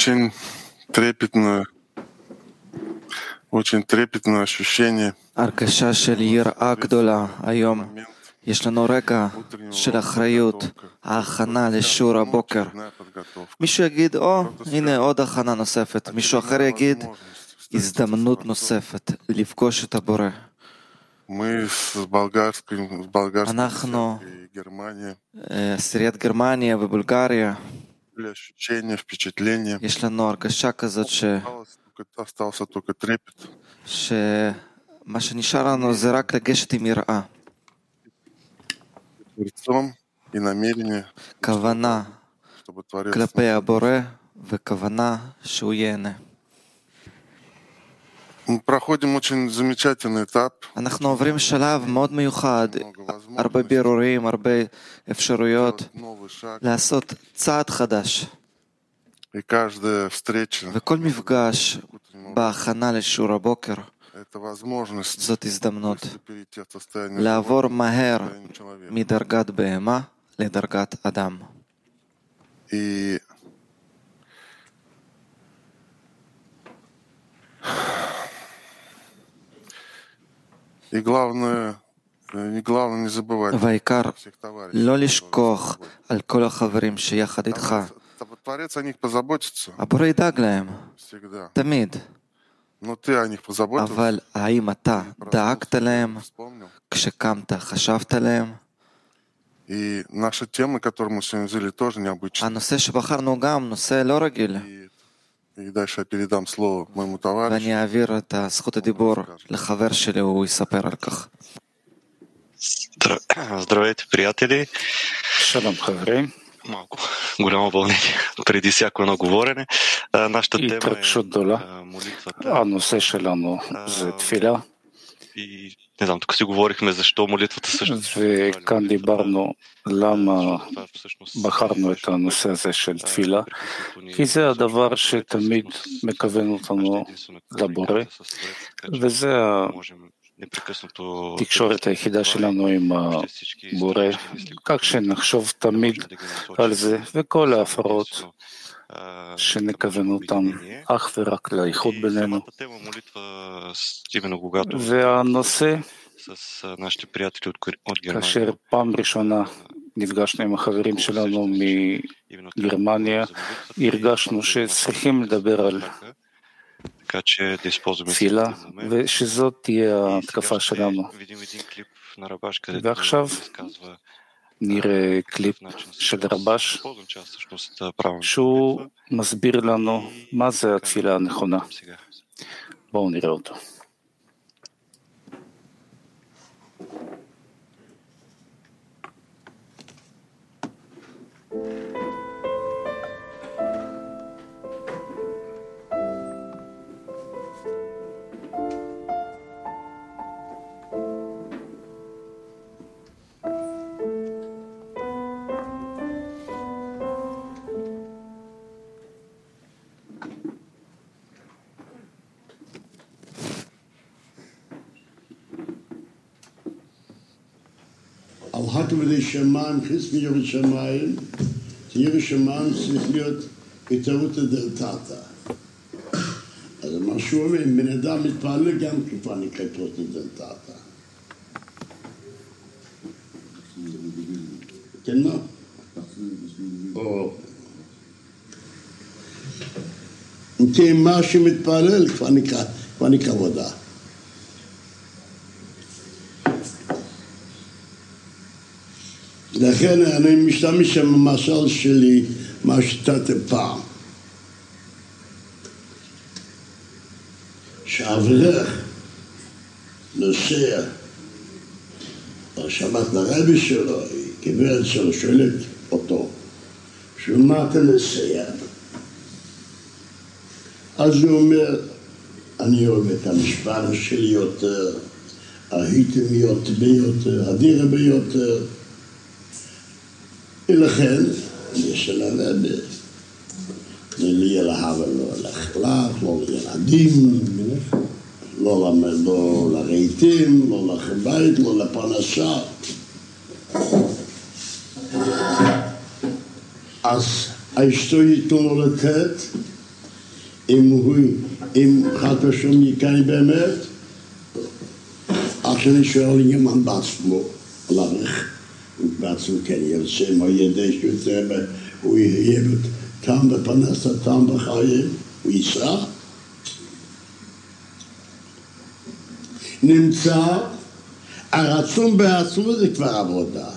Очень трепетно, очень трепетное ощущение. הרגשה של יראה גדולה היום. Момент יש לנו רגע утреннего של אחריות, подготовка. ההכנה לשיעור Ну, הבוקר. очередная подготовка. מישהו יגיד, או, הנה עוד הכנה נוספת. מישהו אחר Очередная יגיד, возможность встретиться с הזדמנות Творцом. נוספת לפגוש את הבורא. Мы с болгарским, с болгарской אנחנו- церкви Германии אה, עשיריית גרמניה ובולגריה, были ощущения, впечатления. יש לנו הרגשה כזאת ש... Осталось только- Остался только трепет. שמה שנשאר לנו זה רק לגשת עם יראה, Творцом и намерение, כוונה чтобы Творец כלפי הבורא וכוונה שהוא ייהנה. אנחנו עוברים שלב מאוד מיוחד, הרבה בירורים, הרבה אפשרויות לעשות צעד חדש. וכל מפגש בהכנה לשיעור הבוקר זאת הזדמנות לעבור מהר מדרגת בהמה לדרגת אדם. Yeah. והעיקר לא לשכוח על כל החברים שיחד איתך. הבורא ידאג להם, תמיד. אבל האם אתה דאגת להם כשקמת, חשבת עליהם? הנושא שבחרנו גם נושא לא רגיל. ואני אעביר את זכות הדיבור לחבר שלי, הוא יספר על כך. Здра- Здравейте, приятели! Шалом, חברים. Малко голямо вълнение преди всяко едно говорене. А, Нашата тема התרגשות е גדולה. а, молитвата. הנושא שלנו זה תפילה, И не знам, тук си говорихме защо молитвата всъщност. וכאן דיברנו למה Защото това всъщност בחרנו את הנושא הזה של תפילה, כי זה הדבר שתמיד מכוון אותנו לבורא, וזה התקשורת היחידה שלנו עם הבורא, כך שנחשוב תמיד על זה, וכל ההפרות שנכוון אותם אך ורק לאיחוד בינינו. והנושא, с а, нашите приятели от, Гер- от Германия. כאשר פעם ראשונה נפגשנו עם החברים שלנו Именно מגרמניה, за молитвата. הרגשנו שצריכים לדבר על Така че да използваме תפילה, всеки един момент. ושזאת תהיה И сега ההתקפה ще שלנו. видим един клип на Рабаш, където ועכשיו разказва נראה по קליפ какъв начин של всъщност רבש, използвам, че аз всъщност правилно שהוא מסביר לנו מה זה התפילה הנכונה. сега. בואו נראה אותו. על הכבדי שמיים, חוץ מירא שמיים, צריך להיות התערותא דלתתא. אז מה שהוא אומר, אם בן אדם מתפלל גם כבר נקרא התערותא דלתתא. כן מה? או... אם כן, מה שמתפלל כבר נקרא עבודה. לכן אני משתמש במשל שלי, מה שתת פעם. שאברך נוסע בשבת לרבי שלו, גברת שלו שואלת אותו, בשביל מה אתה נוסע? אז הוא אומר, אני אוהב את המשפט שלי יותר, הייתם יותר ביותר, ביותר. ולכן, יש לה רבי. לי להבה לא לחלק, לא לילדים, לא, לא לרהיטים, לא לבית, לא לפרנסה. אז אשתו ייתנו לו לתת, אם הוא, אם חד ושום יקיים באמת, עד שאני שואל ימן בעצמו, לך, הוא בעצמו כן ירצה, מה ידע שיותר, הוא יהיה טעם בפרנסה, טעם בחיים, הוא ייסע. נמצא, הרצון בעצמו זה כבר עבודה.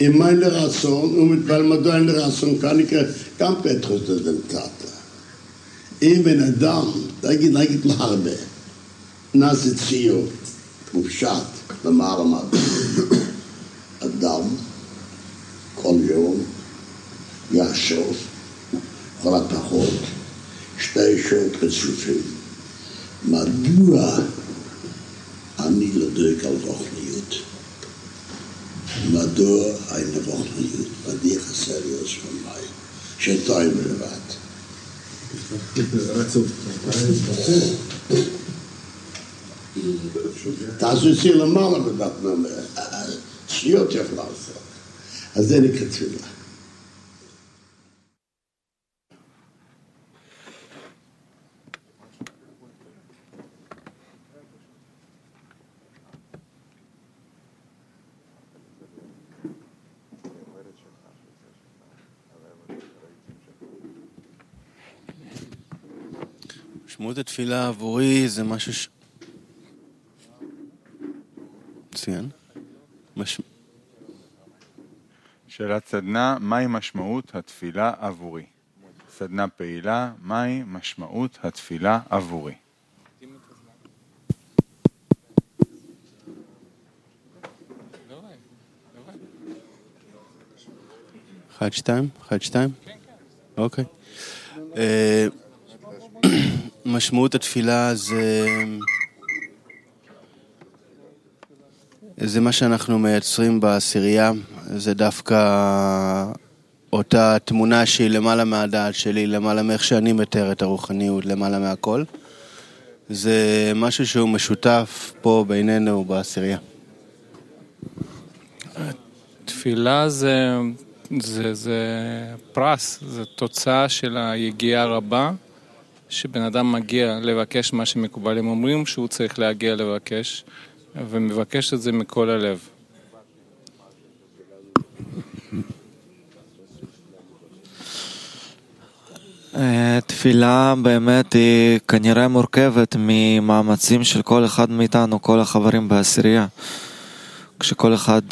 אם אין לרצון, הוא מתפלל מדוע אין לרצון, כאן נקרא גם פתחוס דדלתתא. אם בן אדם, נגיד, נגיד לו הרבה, נעשה ציור, מופשט, למעלה מה אדם, כל יום, יאסוף, כל הפחות, שתי שעות רצופים. מדוע אני לא דואג על רוחניות? מדוע אין רוחניות? מדוע חסר לי שמיים? שטועים בלבד. תעשו למעלה בדת נאמר, שניות יכולה לעשות. אז זה נקרא תפילה. התפילה עבורי זה משהו ש... מצוין. מש... שאלת סדנה, מהי משמעות התפילה עבורי? סדנה פעילה, מהי משמעות התפילה עבורי? אחד, שתיים? אחד, שתיים? אוקיי. משמעות התפילה זה... זה מה שאנחנו מייצרים בעשירייה, זה דווקא אותה תמונה שהיא למעלה מהדעת שלי, למעלה מאיך שאני מתאר את הרוחניות, למעלה מהכל. זה משהו שהוא משותף פה בינינו בעשירייה. תפילה זה, זה, זה פרס, זה תוצאה של היגיעה הרבה, שבן אדם מגיע לבקש מה שמקובלים אומרים שהוא צריך להגיע לבקש. ומבקש את זה מכל הלב. תפילה באמת היא כנראה מורכבת ממאמצים של כל אחד מאיתנו, כל החברים בעשירייה. כשכל אחד,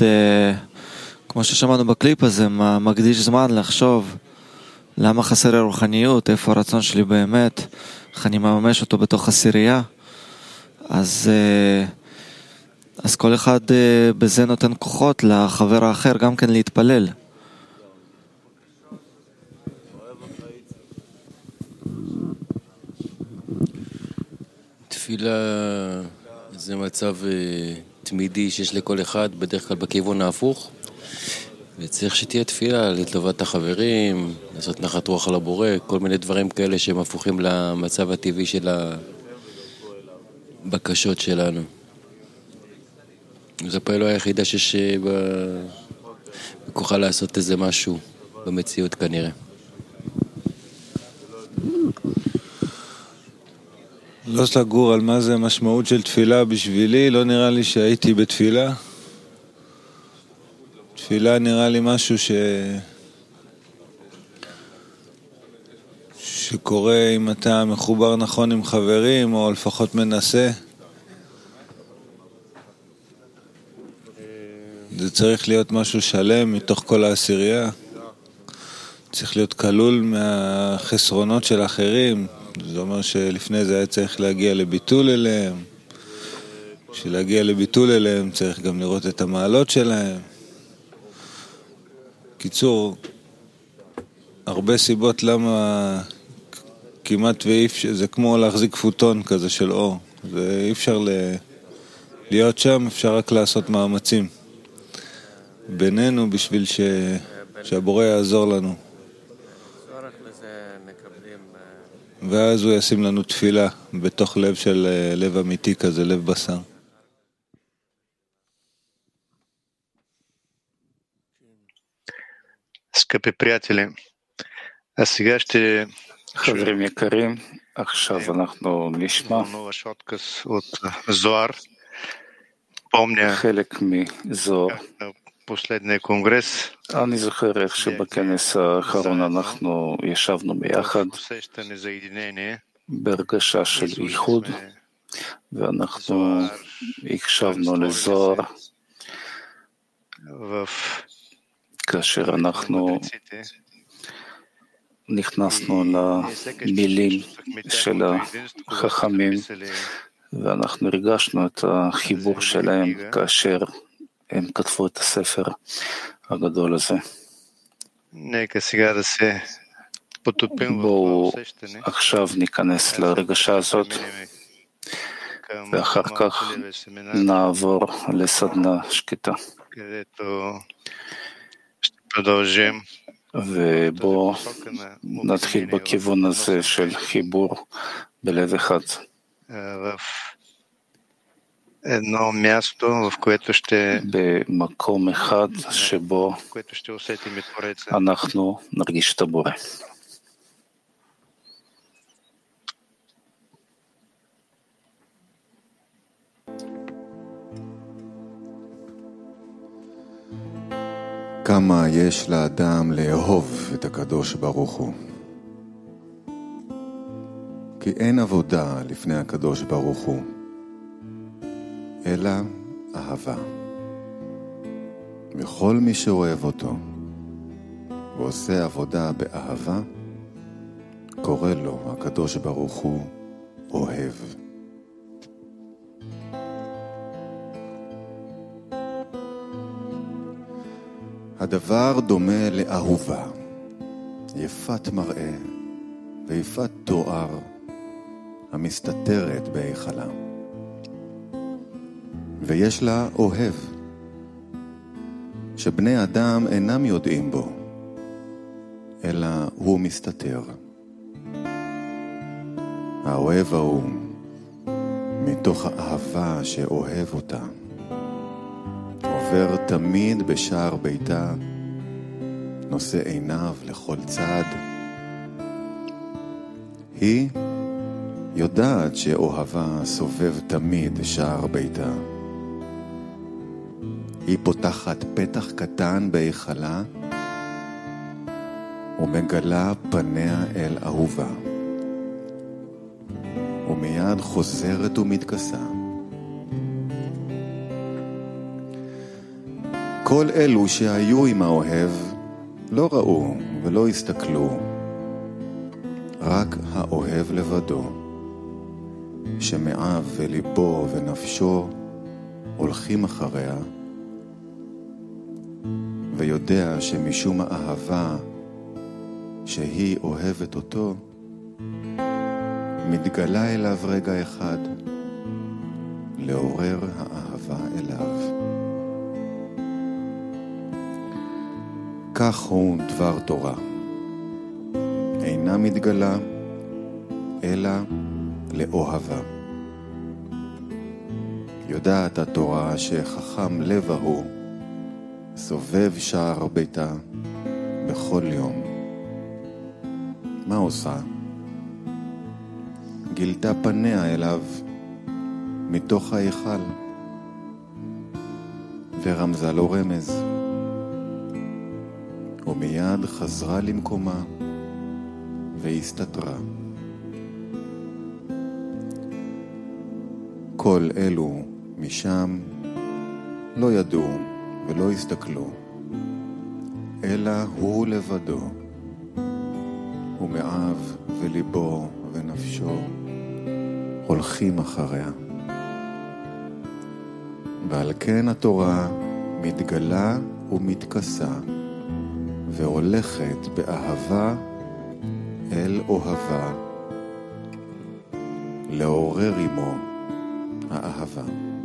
כמו ששמענו בקליפ הזה, מקדיש זמן לחשוב למה חסר הרוחניות, איפה הרצון שלי באמת, איך אני מממש אותו בתוך עשירייה. אז אז כל אחד בזה נותן כוחות לחבר האחר גם כן להתפלל. תפילה זה מצב תמידי שיש לכל אחד, בדרך כלל בכיוון ההפוך. וצריך שתהיה תפילה לטובת החברים, לעשות נחת רוח על הבורא, כל מיני דברים כאלה שהם הפוכים למצב הטבעי של הבקשות שלנו. זו הפעולה היחידה שיש בכוחה לעשות איזה משהו במציאות כנראה. לא סגור על מה זה המשמעות של תפילה בשבילי, לא נראה לי שהייתי בתפילה. תפילה נראה לי משהו ש... שקורה אם אתה מחובר נכון עם חברים, או לפחות מנסה. צריך להיות משהו שלם מתוך כל העשירייה. צריך להיות כלול מהחסרונות של אחרים. זה אומר שלפני זה היה צריך להגיע לביטול אליהם. בשביל להגיע לביטול אליהם צריך גם לראות את המעלות שלהם. קיצור, הרבה סיבות למה כמעט ואי אפשר, זה כמו להחזיק פוטון כזה של אור. זה אי אפשר ל... להיות שם, אפשר רק לעשות מאמצים. בינינו בשביל ש... שהבורא יעזור לנו. ואז הוא ישים לנו תפילה בתוך לב של לב אמיתי כזה, לב בשר. Скъпи приятели, а сега ще חברים יקרים, עכשיו אנחנו נשמע חלק מזוהר. אני זוכר איך שבכנס האחרון אנחנו ישבנו ביחד בהרגשה של איחוד ואנחנו הקשבנו לזוהר כאשר אנחנו נכנסנו למילים של החכמים ואנחנו הרגשנו את החיבור שלהם כאשר הם כתבו את הספר הגדול הזה. בואו עכשיו ניכנס לרגשה הזאת ואחר כך נעבור לסדנה שקטה. ובואו נתחיל בכיוון הזה של חיבור בלב אחד. במקום אחד שבו אנחנו נרגיש את הבורא. כמה יש לאדם לאהוב את הקדוש ברוך הוא. כי אין עבודה לפני הקדוש ברוך הוא, אלא אהבה. וכל מי שאוהב אותו ועושה עבודה באהבה, קורא לו הקדוש ברוך הוא אוהב. הדבר דומה לאהובה, יפת מראה ויפת תואר, המסתתרת בהיכלה. ויש לה אוהב, שבני אדם אינם יודעים בו, אלא הוא מסתתר. האוהב ההוא, מתוך האהבה שאוהב אותה, עובר תמיד בשער ביתה, נושא עיניו לכל צד. היא יודעת שאוהבה סובב תמיד שער ביתה. היא פותחת פתח קטן בהיכלה ומגלה פניה אל אהובה. ומיד חוזרת ומתכסה. כל אלו שהיו עם האוהב לא ראו ולא הסתכלו, רק האוהב לבדו, שמעיו וליבו ונפשו הולכים אחריה, ויודע שמשום האהבה שהיא אוהבת אותו, מתגלה אליו רגע אחד, לעורר האהבה אליו. כך הוא דבר תורה. אינה מתגלה, אלא לאוהבה. יודעת התורה שחכם לב ההוא סובב שער ביתה בכל יום. מה עושה? גילתה פניה אליו מתוך ההיכל ורמזה לו רמז. ומיד חזרה למקומה והסתתרה. כל אלו משם לא ידעו ולא הסתכלו, אלא הוא לבדו, ומאב וליבו ונפשו הולכים אחריה. ועל כן התורה מתגלה ומתכסה והולכת באהבה אל אוהבה, לעורר עמו האהבה.